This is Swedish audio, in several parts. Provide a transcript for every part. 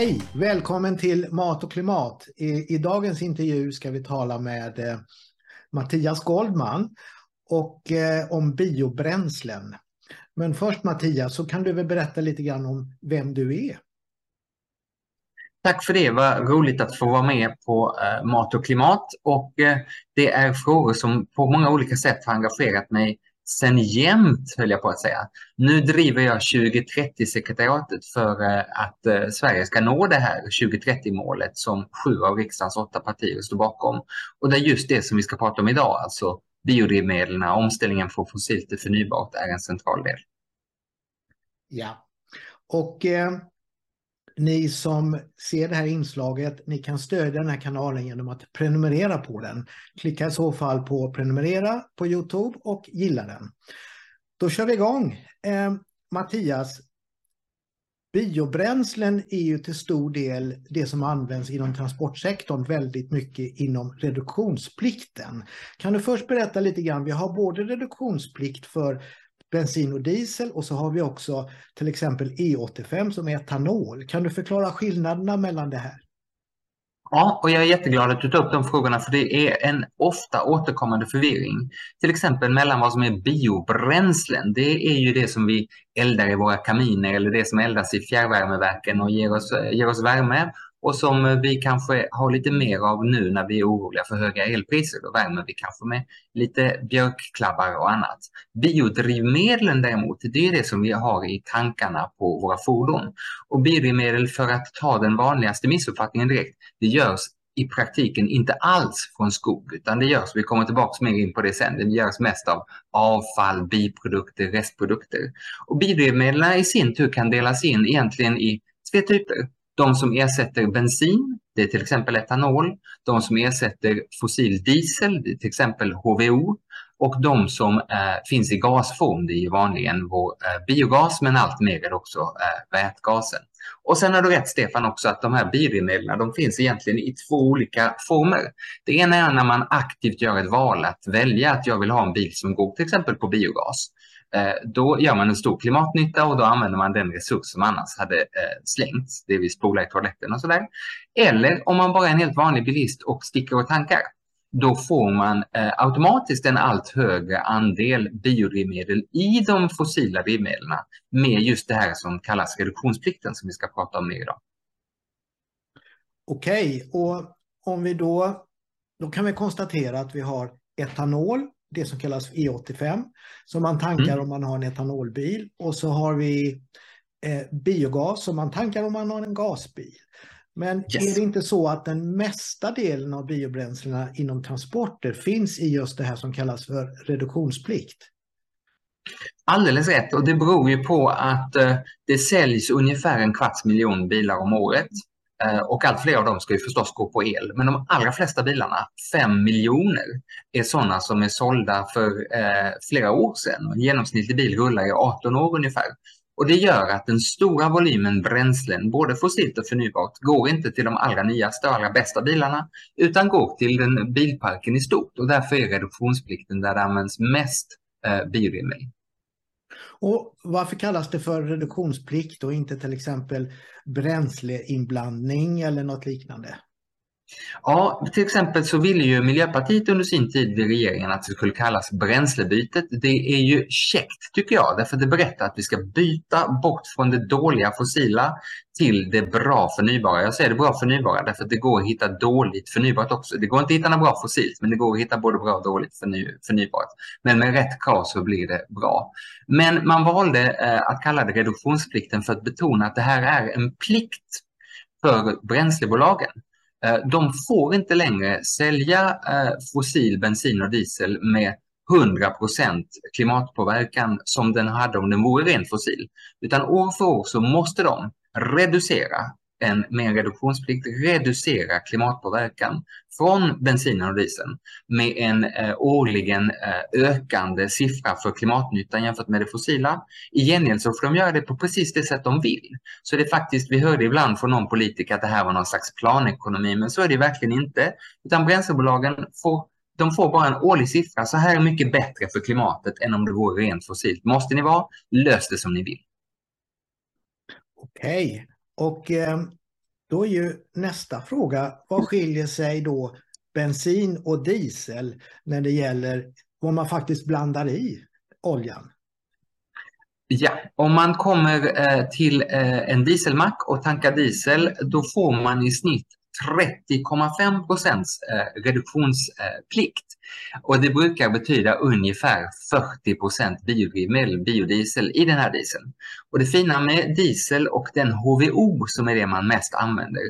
Hej! Välkommen till Mat och klimat. I, I, dagens intervju ska vi tala med eh, Mattias Goldman och eh, om biobränslen. Men först Mattias, så kan du väl berätta lite grann om vem du är? Tack för det, vad roligt att få vara med på eh, Mat och klimat. Och eh, det är frågor som på många olika sätt har engagerat mig sen jämt, höll jag på att säga. Nu driver jag 2030-sekretariatet för eh, att eh, Sverige ska nå det här 2030-målet som sju av riksdagens åtta partier står bakom. Och det är just det som vi ska prata om idag, alltså biodrivmedlen, omställningen från fossilt till förnybart är en central del. Ja, och eh, ni som ser det här inslaget, ni kan stödja den här kanalen genom att prenumerera på den. Klicka i så fall på prenumerera på Youtube och gilla den. Då kör vi igång. Eh, Mattias, biobränslen är ju till stor del det som används inom transportsektorn väldigt mycket inom reduktionsplikten. Kan du först berätta lite grann, vi har både reduktionsplikt för bensin och diesel och så har vi också till exempel E85 som är etanol. Kan du förklara skillnaderna mellan det här? Ja, och jag är jätteglad att du tar upp de frågorna för det är en ofta återkommande förvirring. Till exempel mellan vad som är biobränslen, det är ju det som vi eldar i våra kaminer eller det som eldas i fjärrvärmeverken och ger oss, ger oss värme och som eh, vi kanske har lite mer av nu när vi är oroliga för höga elpriser. Då värmer vi kanske med lite björkklabbar och annat. Biodrivmedlen däremot, det är det som vi har i tankarna på våra fordon. Och biodrivmedel, för att ta den vanligaste missuppfattningen direkt, det görs i praktiken inte alls från skog, utan det görs, vi kommer tillbaka mer in på det sen, det görs mest av avfall, biprodukter, restprodukter. Och biodrivmedlen i sin tur kan delas in egentligen i tre typer. De som ersätter bensin, det är till exempel etanol. De som ersätter fossil diesel, det är till exempel HVO. Och de som eh, finns i gasform, det är vanligen vår eh, biogas, men allt mer är också eh, vätgasen. Och sen har du rätt Stefan också att de här biodrivmedlen, de finns egentligen i två olika former. Det ena är när man aktivt gör ett val att välja att jag vill ha en bil som går till exempel på biogas. Eh, då gör man en stor klimatnytta och då använder man den resurs som annars hade eh, slängts, det vill spola i toaletten och sådär. Eller om man bara är en helt vanlig bilist och sticker och tankar, då får man eh, automatiskt en allt högre andel biodrivmedel i de fossila drivmedlen med just det här som kallas reduktionsplikten som vi ska prata om mer idag. Okej, och om vi då, då kan vi konstatera att vi har etanol det som kallas E85 som man tankar mm. om man har en etanolbil och så har vi eh, biogas som man tankar om man har en gasbil. Men yes. är det inte så att den mesta delen av biobränslena inom transporter finns i just det här som kallas för reduktionsplikt? Alldeles rätt och det beror ju på att eh, det säljs ungefär en kvarts miljon bilar om året. Eh, och allt fler av dem ska ju förstås gå på el. Men de allra flesta bilarna, 5 miljoner, är sådana som är sålda för eh, flera år sedan. En genomsnittlig bil rullar i 18 år ungefär. Och det gör att den stora volymen bränslen, både fossilt och förnybart, går inte till de allra nyaste och allra bästa bilarna, utan går till den bilparken i stort. Och därför är reduktionsplikten där det används mest eh, biodrivmedel. Och varför kallas det för reduktionsplikt och inte till exempel bränsleinblandning eller något liknande? Ja, till exempel så ville ju Miljöpartiet under sin tid i regeringen att det skulle kallas bränslebytet. Det är ju käckt tycker jag, därför det berättar att vi ska byta bort från det dåliga fossila till det bra förnybara. Jag säger det bra förnybara därför att det går att hitta dåligt förnybart också. Det går inte att hitta något bra fossilt, men det går att hitta både bra och dåligt förny förnybart. Men med rätt krav så blir det bra. Men man valde eh, att kalla det reduktionsplikten för att betona att det här är en plikt för bränslebolagen. Eh, de får inte längre sälja eh, fossil bensin och diesel med 100% klimatpåverkan som den hade om den vore rent fossil. Utan år för år så måste de reducera en, med en reduktionsplikt reducera klimatpåverkan från bensinen och dieseln med en eh, årligen eh, ökande siffra för klimatnyttan jämfört med det fossila. I gengäld så får de göra det på precis det sätt de vill. Så det är faktiskt, vi hörde ibland från någon politiker att det här var någon slags planekonomi, men så är det verkligen inte. Utan bränslebolagen får de får bara en årlig siffra. Så här är mycket bättre för klimatet än om det vore rent fossilt. Måste ni vara, lös det som ni vill. Okej, och eh, Då är ju nästa fråga, vad skiljer sig då bensin och diesel när det gäller vad man faktiskt blandar i oljan? Ja, om man kommer eh, till eh, en dieselmack och tankar diesel, då får man i snitt 30,5 procents reduktionsplikt. Och det brukar betyda ungefär 40 procent biodrivmedel, biodiesel, i den här dieseln. Och det fina med diesel och den HVO som är det man mest använder,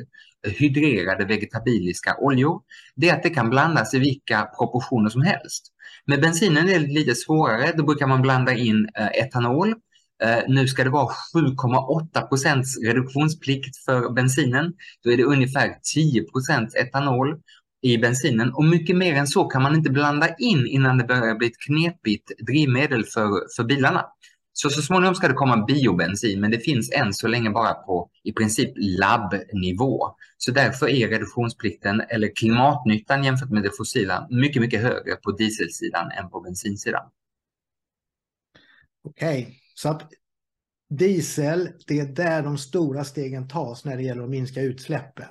hydrerade vegetabiliska oljor, det är att det kan blandas i vilka proportioner som helst. Med bensinen är det lite svårare, då brukar man blanda in eh, etanol eh, nu ska det vara 7,8 procents reduktionsplikt för bensinen. Då är det ungefär 10 procent etanol i bensinen och mycket mer än så kan man inte blanda in innan det börjar bli ett knepigt drivmedel för, för bilarna. Så så småningom ska det komma biobensin, men det finns än så länge bara på i princip labbnivå. Så därför är reduktionsplikten eller klimatnyttan jämfört med det fossila mycket, mycket högre på dieselsidan än på bensinsidan. Okej, okay. Så att diesel, det är där de stora stegen tas när det gäller att minska utsläppen.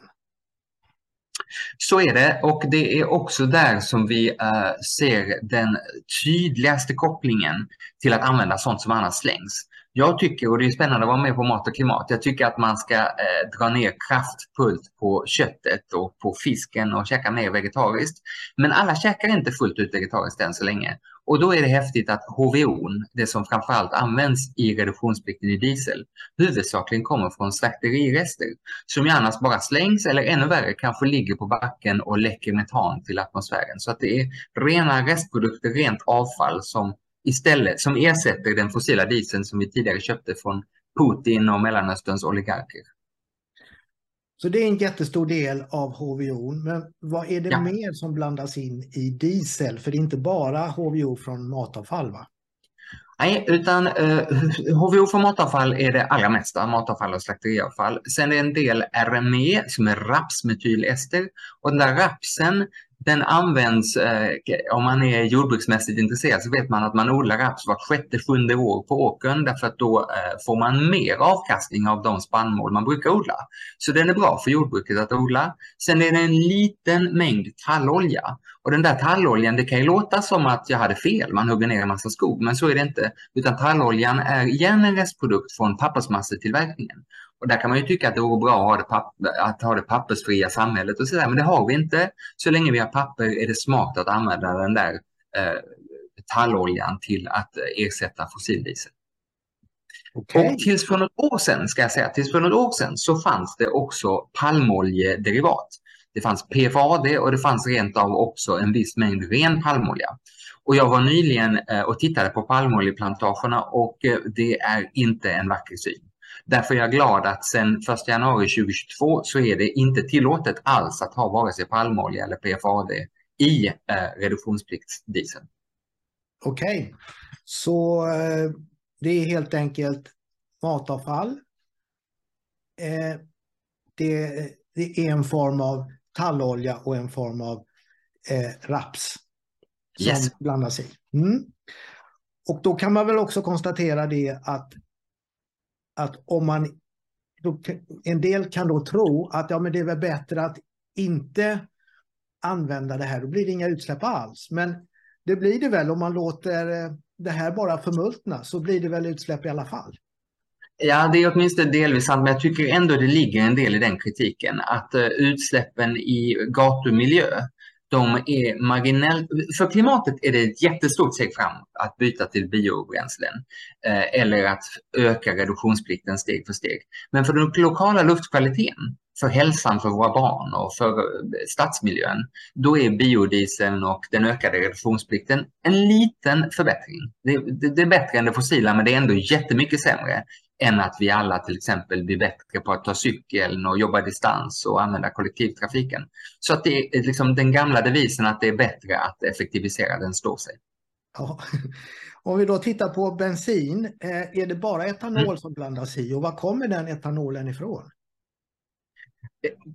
Så är det och det är också där som vi uh, ser den tydligaste kopplingen till att använda sånt som annars slängs. Jag tycker, och det är spännande att vara med på Mat och klimat, jag tycker att man ska eh, dra ner kraftfullt på köttet och på fisken och käka mer vegetariskt. Men alla käkar inte fullt ut vegetariskt än så länge. Och då är det häftigt att HVO, det som framförallt används i reduktionsplikten i diesel, huvudsakligen kommer från slakterirester som ju annars bara slängs eller ännu värre kanske ligger på backen och läcker metan till atmosfären. Så att det är rena restprodukter, rent avfall som istället som ersätter den fossila dieseln som vi tidigare köpte från Putin och Mellanösterns oligarker. Så det är en jättestor del av HVO. Men vad är det ja. mer som blandas in i diesel? För det är inte bara HVO från matavfall va? Nej, utan eh, HVO från matavfall är det allra mesta, matavfall och slakteriavfall. Sen är det en del RME som är rapsmetylester och den där rapsen den används, eh, om man är jordbruksmässigt intresserad så vet man att man odlar raps vart sjätte, sjunde år på åkern därför att då eh, får man mer avkastning av de spannmål man brukar odla. Så den är bra för jordbruket att odla. Sen är det en liten mängd tallolja och den där talloljan, det kan ju låta som att jag hade fel, man hugger ner en massa skog, men så är det inte. Utan talloljan är igen en restprodukt från pappersmassetillverkningen. Och där kan man ju tycka att det vore bra att ha det, papp att ha det pappersfria samhället och sådär, men det har vi inte. Så länge vi har papper är det smart att använda den där eh, talloljan till att ersätta fossildiesel. Okay. Och tills för något år sedan, ska jag säga, tills för något år sedan så fanns det också palmoljederivat. Det fanns PFAD och det fanns rent av också en viss mängd ren palmolja. Och jag var nyligen eh, och tittade på palmoljeplantagerna och eh, det är inte en vacker syn. Därför är jag glad att sedan 1 januari 2022 så är det inte tillåtet alls att ha vare sig palmolja eller PFAD i eh, reduktionspliktsdieseln. Okej, okay. så eh, det är helt enkelt matavfall. Eh, det, det, är en form av tallolja och en form av eh, raps som yes. blandas i. Mm. Och då kan man väl också konstatera det att att om man... En del kan då tro att ja, men det är väl bättre att inte använda det här, då blir det inga utsläpp alls. Men det blir det väl om man låter eh, det här bara förmultna, så blir det väl utsläpp i alla fall. Ja, det är åtminstone delvis sant, men jag tycker ändå det ligger en del i den kritiken. Att eh, utsläppen i gatumiljö de är marginellt... För klimatet är det ett jättestort steg fram att byta till biobränslen eh, eller att öka reduktionsplikten steg för steg. Men för den lokala luftkvaliteten, för hälsan för våra barn och för eh, stadsmiljön, då är biodieseln och den ökade reduktionsplikten en liten förbättring. Det, det, det är bättre än det fossila, men det är ändå jättemycket sämre än att vi alla till exempel blir bättre på att ta cykeln och jobba distans och använda kollektivtrafiken. Så att det är liksom den gamla devisen att det är bättre att effektivisera, den står sig. Ja. Om vi då tittar på bensin, eh, är det bara etanol mm. som blandas i och var kommer den etanolen ifrån?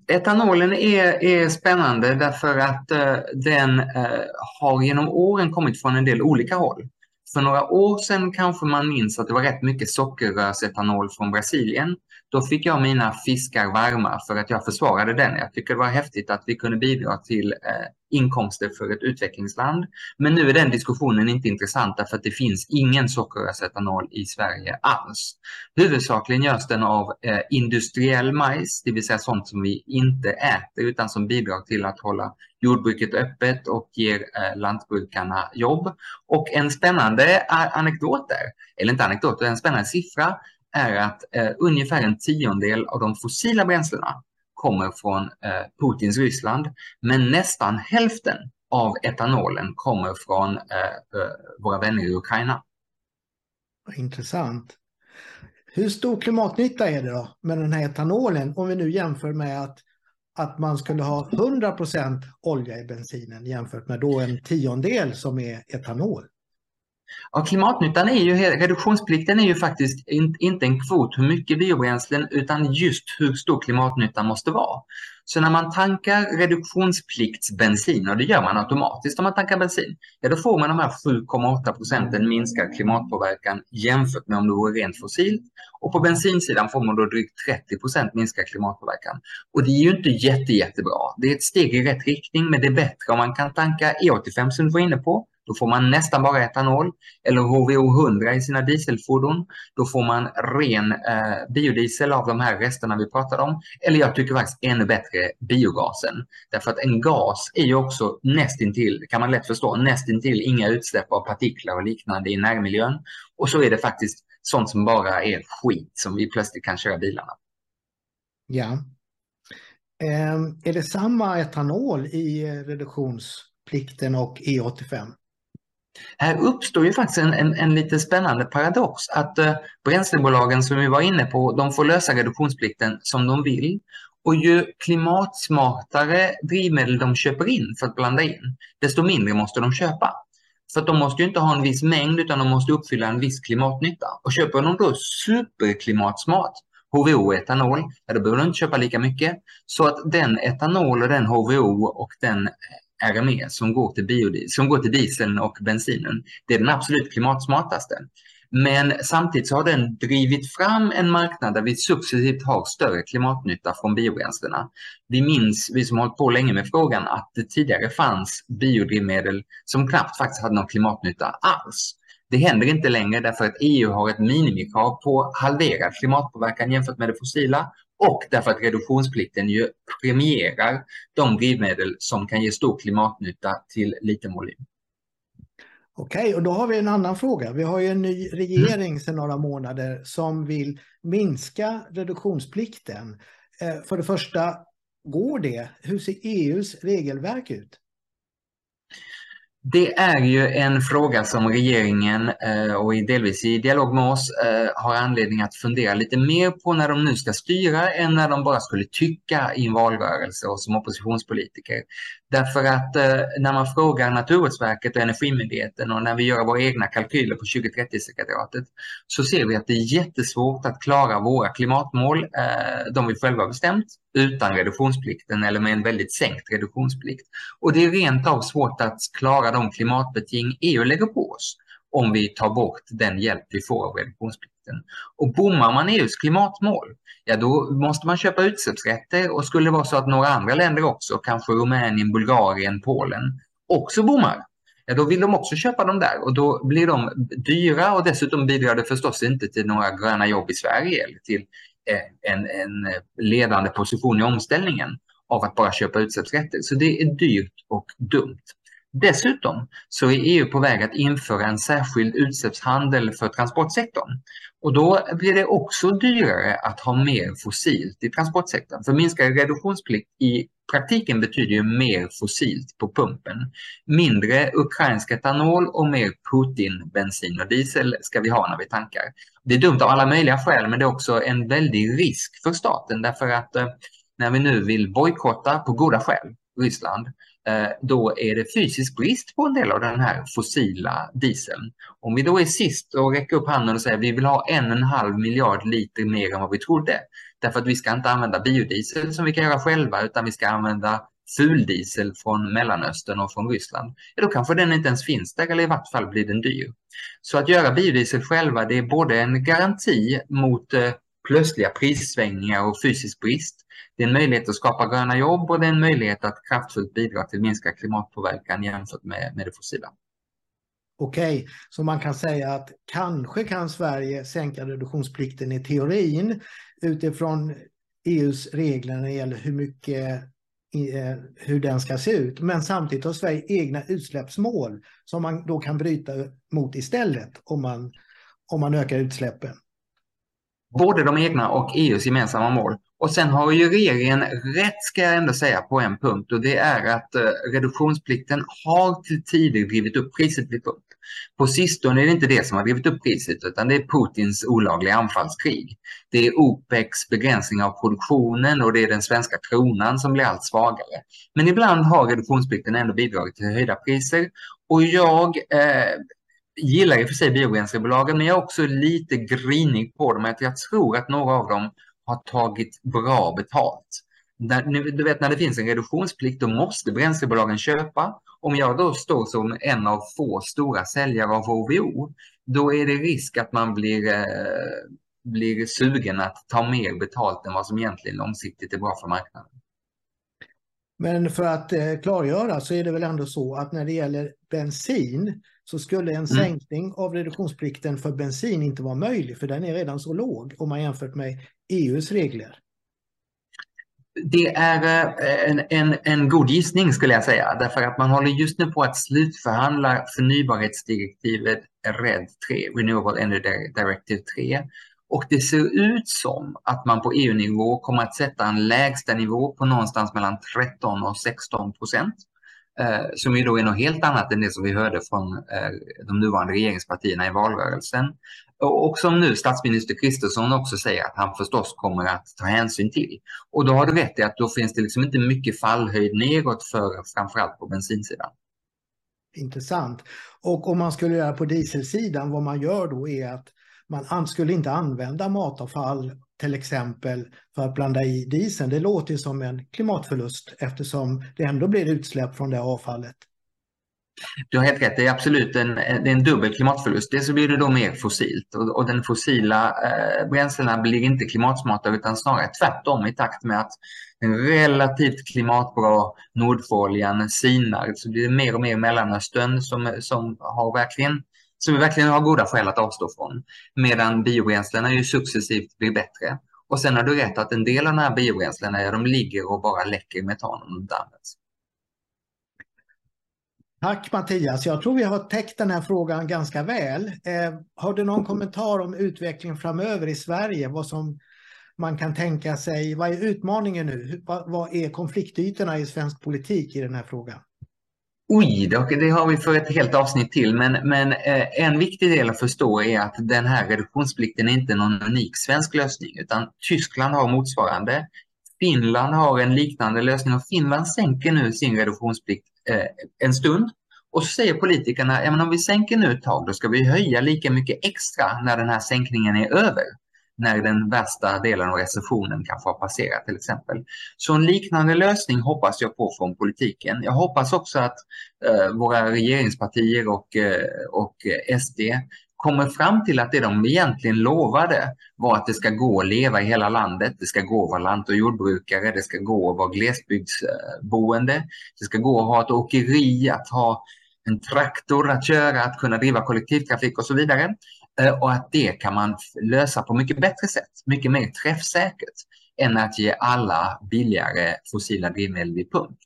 Etanolen är, är spännande därför att uh, den uh, har genom åren kommit från en del olika håll. För några år sedan kanske man minns att det var rätt mycket sockerrörsetanol från Brasilien. Då fick jag mina fiskar varma för att jag försvarade den. Jag tycker det var häftigt att vi kunde bidra till eh, inkomster för ett utvecklingsland. Men nu är den diskussionen inte intressant därför att det finns ingen sockerrörsetanol i Sverige alls. Huvudsakligen görs den av eh, industriell majs, det vill säga sånt som vi inte äter utan som bidrar till att hålla jordbruket öppet och ger eh, lantbrukarna jobb. Och en spännande anekdot där, eller inte anekdot, en spännande siffra är att eh, ungefär en tiondel av de fossila bränslena kommer från eh, Putins Ryssland, men nästan hälften av etanolen kommer från eh, eh våra vänner i Ukraina. Intressant. Hur stor klimatnytta är det då med den här etanolen om vi nu jämför med att, att man skulle ha 100% olja i bensinen jämfört med då en tiondel som är etanol? Ja, klimatnyttan är ju, reduktionsplikten är ju faktiskt inte en kvot hur mycket biobränslen utan just hur stor klimatnyttan måste vara. Så när man tankar reduktionspliktsbensin, och det gör man automatiskt om man tankar bensin, ja då får man de här 7,8 procenten minskad klimatpåverkan jämfört med om det vore rent fossilt. Och på bensinsidan får man då drygt 30 procent minskad klimatpåverkan. Och det är ju inte jätte, jättebra. Det är ett steg i rätt riktning, men det är bättre om man kan tanka E85 som du var inne på, då får man nästan bara etanol eller HVO 100 i sina dieselfordon. Då får man ren eh, biodiesel av de här resterna vi pratade om. Eller jag tycker faktiskt ännu bättre biogasen. Därför att en gas är ju också nästintill, kan man lätt förstå, nästintill inga utsläpp av partiklar och liknande i närmiljön. Och så är det faktiskt sånt som bara är skit som vi plötsligt kan köra bilarna. Ja. Eh, är det samma etanol i reduktionsplikten och E85? Här uppstår ju faktiskt en, en, en lite spännande paradox att eh, bränslebolagen som vi var inne på, de får lösa reduktionsplikten som de vill. Och ju klimatsmartare drivmedel de köper in för att blanda in, desto mindre måste de köpa. För att de måste ju inte ha en viss mängd utan de måste uppfylla en viss klimatnytta. Och köper de då superklimatsmart HVO och etanol, ja, då behöver de inte köpa lika mycket. Så att den etanol och den HVO och den RME som går till, biodiesel, som går till dieseln och bensinen. Det är den absolut klimatsmartaste. Men samtidigt så har den drivit fram en marknad där vi successivt har större klimatnytta från biobränslena. Vi minns, vi som har hållit på länge med frågan, att det tidigare fanns biodrivmedel som knappt faktiskt hade någon klimatnytta alls. Det händer inte längre därför att EU har ett minimikrav på halverad klimatpåverkan jämfört med det fossila och därför att reduktionsplikten ju premierar de drivmedel som kan ge stor klimatnytta till liten volym. Okej, och då har vi en annan fråga. Vi har ju en ny regering mm. sedan några månader som vill minska reduktionsplikten. Eh, för det första, går det? Hur ser EUs regelverk ut? Det är ju en fråga som regeringen eh, och delvis i dialog med oss eh, har anledning att fundera lite mer på när de nu ska styra än när de bara skulle tycka i en valrörelse och som oppositionspolitiker. Därför att eh, när man frågar Naturvårdsverket och Energimyndigheten och när vi gör våra egna kalkyler på 2030-sekretariatet så ser vi att det är jättesvårt att klara våra klimatmål, de vi själva bestämt, utan reduktionsplikten eller med en väldigt sänkt reduktionsplikt. Och det är rent av svårt att klara de klimatbeting EU lägger på oss om vi tar bort den hjälp vi får av reduktionsplikten. Och bommar man EUs klimatmål, ja då måste man köpa utsläppsrätter och skulle det vara så att några andra länder också, kanske Rumänien, Bulgarien, Polen, också bommar, ja då vill de också köpa dem där och då blir de dyra och dessutom bidrar det förstås inte till några gröna jobb i Sverige eller till Eh, en, en eh, ledande position i omställningen av att bara köpa utsläppsrätter. Så det är dyrt och dumt. Dessutom så är EU på väg att införa en särskild utsläppshandel för transportsektorn. Och då blir det också dyrare att ha mer fossilt i transportsektorn. För minskad reduktionsplikt i praktiken betyder ju mer fossilt på pumpen. Mindre ukrainsk etanol och mer Putin bensin och diesel ska vi ha när vi tankar. Det är dumt av alla möjliga skäl men det är också en väldig risk för staten därför att eh, när vi nu vill bojkotta på goda skäl Ryssland Eh, då är det fysisk brist på en del av den här fossila dieseln. Om vi då är sist och räcker upp handen och säger att vi vill ha en och en halv miljard liter mer än vad vi trodde. Därför att vi ska inte använda biodiesel som vi kan göra själva utan vi ska använda fuldiesel från Mellanöstern och från Ryssland, ja, då kanske den inte ens finns där eller i vart fall blir den dyr. Så att göra biodiesel själva, det är både en garanti mot eh, plötsliga prissvängningar och fysisk brist. Det är en möjlighet att skapa gröna jobb och det är en möjlighet att kraftfullt bidra till minskad klimatpåverkan jämfört med, med det fossila. Okej, okay, så man kan säga att kanske kan Sverige sänka reduktionsplikten i teorin utifrån EUs regler när det gäller hur mycket eh, hur den ska se ut. Men samtidigt har Sverige egna utsläppsmål som man då kan bryta mot istället om man, om man ökar utsläppen. Både de egna och EUs gemensamma mål. Och sen har ju regeringen rätt ska jag ändå säga på en punkt och det är att eh, reduktionsplikten har till tider drivit upp priset vid pump. På sistone är det inte det som har drivit upp priset utan det är Putins olagliga anfallskrig. Det är OPECs begränsning av produktionen och det är den svenska kronan som blir allt svagare. Men ibland har reduktionsplikten ändå bidragit till höjda priser och jag eh, gillar i och för sig biobränslebolagen men jag är också lite grinig på dem. Jag tror att några av dem har tagit bra betalt. du vet när det finns en reduktionsplikt då måste bränslebolagen köpa. Om jag då står som en av få stora säljare av HVO då är det risk att man blir, eh, blir sugen att ta mer betalt än vad som egentligen långsiktigt är bra för marknaden. Men för att eh, klargöra så är det väl ändå så att när det gäller bensin så skulle en mm. sänkning av reduktionsplikten för bensin inte vara möjlig för den är redan så låg om man jämfört med EUs regler. Det är eh, en, en, en god gissning skulle jag säga, därför att man håller just nu på att slutförhandla förnybarhetsdirektivet RED 3, Renewable Energy Directive 3. Och det ser ut som att man på EU-nivå kommer att sätta en lägsta nivå på någonstans mellan 13 och 16 procent. Eh, som ju då är något helt annat än det som vi hörde från eh, de nuvarande regeringspartierna i valrörelsen. Och som nu statsminister Kristersson också säger att han förstås kommer att ta hänsyn till. Och då har du rätt i att då finns det liksom inte mycket fallhöjd neråt för framförallt på bensinsidan. Intressant. Och om man skulle göra på dieselsidan, vad man gör då är att man skulle inte använda matavfall till exempel för att blanda i dieseln. Det låter som en klimatförlust eftersom det ändå blir utsläpp från det avfallet. Du har helt rätt, det är absolut en, det är en dubbel klimatförlust. Dels så blir det då mer fossilt och, och den fossila eh, bränslena blir inte klimatsmarta utan snarare tvärtom i takt med att den relativt klimatbra Nordfoljan sinar så blir det mer och mer Mellanöstern som, som har verkligen som vi verkligen har goda skäl att avstå från. Medan biobränslena ju successivt blir bättre. Och sen har du rätt att en del av de här biobränslena, ja, de ligger och bara läcker metan om de inte används. Tack Mattias. Jag tror vi har täckt den här frågan ganska väl. Eh, har du någon kommentar om utvecklingen framöver i Sverige? Vad som man kan tänka sig, vad är utmaningen nu? Vad, vad är konfliktytorna i svensk politik i den här frågan? Oj, det har vi för ett helt avsnitt till, men, men eh, en viktig del att förstå är att den här reduktionsplikten är inte någon unik svensk lösning, utan Tyskland har motsvarande. Finland har en liknande lösning och Finland sänker nu sin reduktionsplikt eh, en stund. Och så säger politikerna, ja, men om vi sänker nu ett tag, då ska vi höja lika mycket extra när den här sänkningen är över när den värsta delen av recessionen kanske har passerat till exempel. Så en liknande lösning hoppas jag på från politiken. Jag hoppas också att eh, våra regeringspartier och, eh, och SD kommer fram till att det de egentligen lovade var att det ska gå att leva i hela landet. Det ska gå att vara lant och jordbrukare, det ska gå att vara glesbygdsboende, det ska gå att ha ett åkeri, att ha en traktor att köra, att kunna driva kollektivtrafik och så vidare. Eh, och att det kan man lösa på mycket bättre sätt, mycket mer träffsäkert än att ge alla billigare fossila drivmedel vid pump.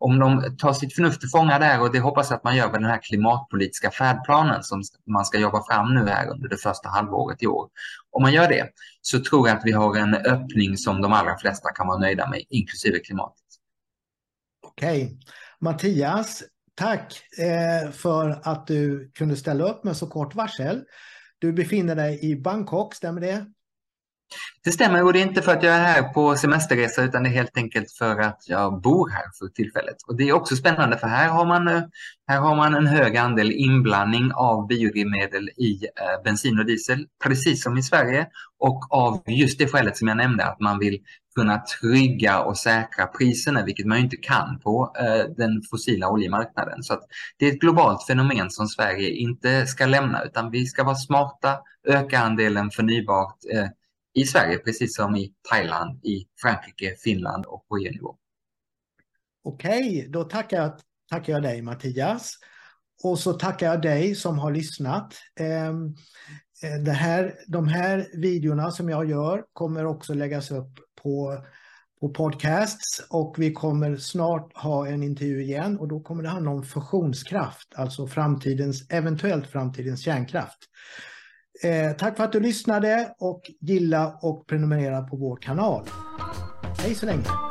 Om de tar sitt förnuft till fånga där och det hoppas jag att man gör med den här klimatpolitiska färdplanen som man ska jobba fram nu här under det första halvåret i år. Om man gör det så tror jag att vi har en öppning som de allra flesta kan vara nöjda med, inklusive klimatet. Okej. Mattias, tack eh, för att du kunde ställa upp med så kort varsel. Du befinner dig i Bangkok, stämmer det? Det stämmer och det är inte för att jag är här på semesterresa utan det är helt enkelt för att jag bor här för tillfället. Och det är också spännande för här har man, här har man en hög andel inblandning av biodrivmedel i eh, bensin och diesel, precis som i Sverige. Och av just det skälet som jag nämnde, att man vill kunna trygga och säkra priserna, vilket man inte kan på eh, den fossila oljemarknaden. Så det är ett globalt fenomen som Sverige inte ska lämna, utan vi ska vara smarta, öka andelen förnybart eh, i Sverige, precis som i Thailand, i Frankrike, Finland och på EU-nivå. Okej, då tackar, tackar jag dig Mattias. Och så tackar jag dig som har lyssnat. Ehm, eh, det här, de här videorna som jag gör kommer också läggas upp på, på podcasts och vi kommer snart ha en intervju igen och då kommer det handla om fusionskraft, alltså framtidens, eventuellt framtidens kärnkraft. Eh, tack för att du lyssnade och gilla och prenumerera på vår kanal. Hej så länge!